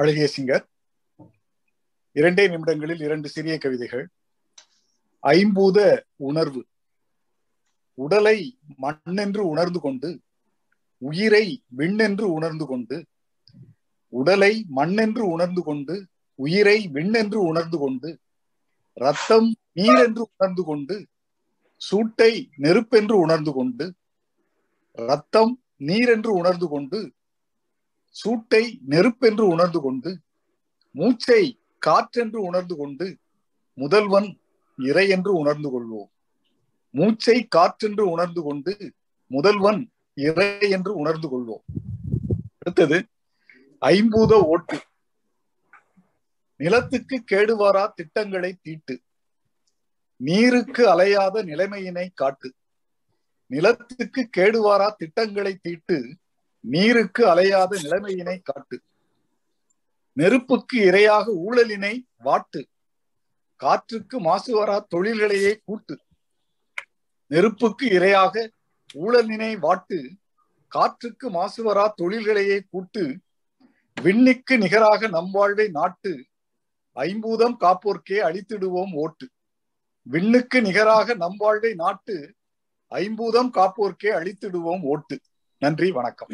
அழகிய சிங்கர். இரண்டே நிமிடங்களில் இரண்டு சிறிய கவிதைகள். ஐம்பூத உணர்வு. உடலை மண்ணென்று உணர்ந்து கொண்டு உயிரை விண்ணென்று உணர்ந்து கொண்டு உடலை மண்ணென்று உணர்ந்து கொண்டு உயிரை விண்ணென்று உணர்ந்து கொண்டு ரத்தம் நீர் என்று உணர்ந்து கொண்டு சூட்டை நெருப்பென்று உணர்ந்து கொண்டு ரத்தம் நீர் என்று உணர்ந்து கொண்டு சூட்டை நெருப்பென்று உணர்ந்து கொண்டு மூச்சை காற்றென்று உணர்ந்து கொண்டு முதல்வன் இறை என்று உணர்ந்து கொள்வோம். மூச்சை காற்றென்று உணர்ந்து கொண்டு முதல்வன் இறை என்று உணர்ந்து கொள்வோம். அடுத்தது ஐம்பூத ஓட்டு. நிலத்துக்கு கேடுவாரா திட்டங்களை தீட்டு. நீருக்கு அலையாத நிலைமையினை காட்டு. நிலத்துக்கு கேடுவாரா திட்டங்களை தீட்டு. நீருக்கு அலையாத நிலைமையினை காட்டு. நெருப்புக்கு இரையாக ஊழலினை வாட்டு. காற்றுக்கு மாசு வரா தொழில்களையே கூட்டு. நெருப்புக்கு இரையாக ஊழலினை வாட்டு. காற்றுக்கு மாசு வரா தொழில்களையே கூட்டு. விண்ணிக்கு நிகராக நம் வாழ்வை நாட்டு. ஐம்பூதம் காப்போர்க்கே அழித்திடுவோம் ஓட்டு. விண்ணுக்கு நிகராக நம் வாழ்வை நாட்டு. ஐம்பூதம் காப்போர்க்கே அழித்திடுவோம் ஓட்டு. நன்றி வணக்கம்.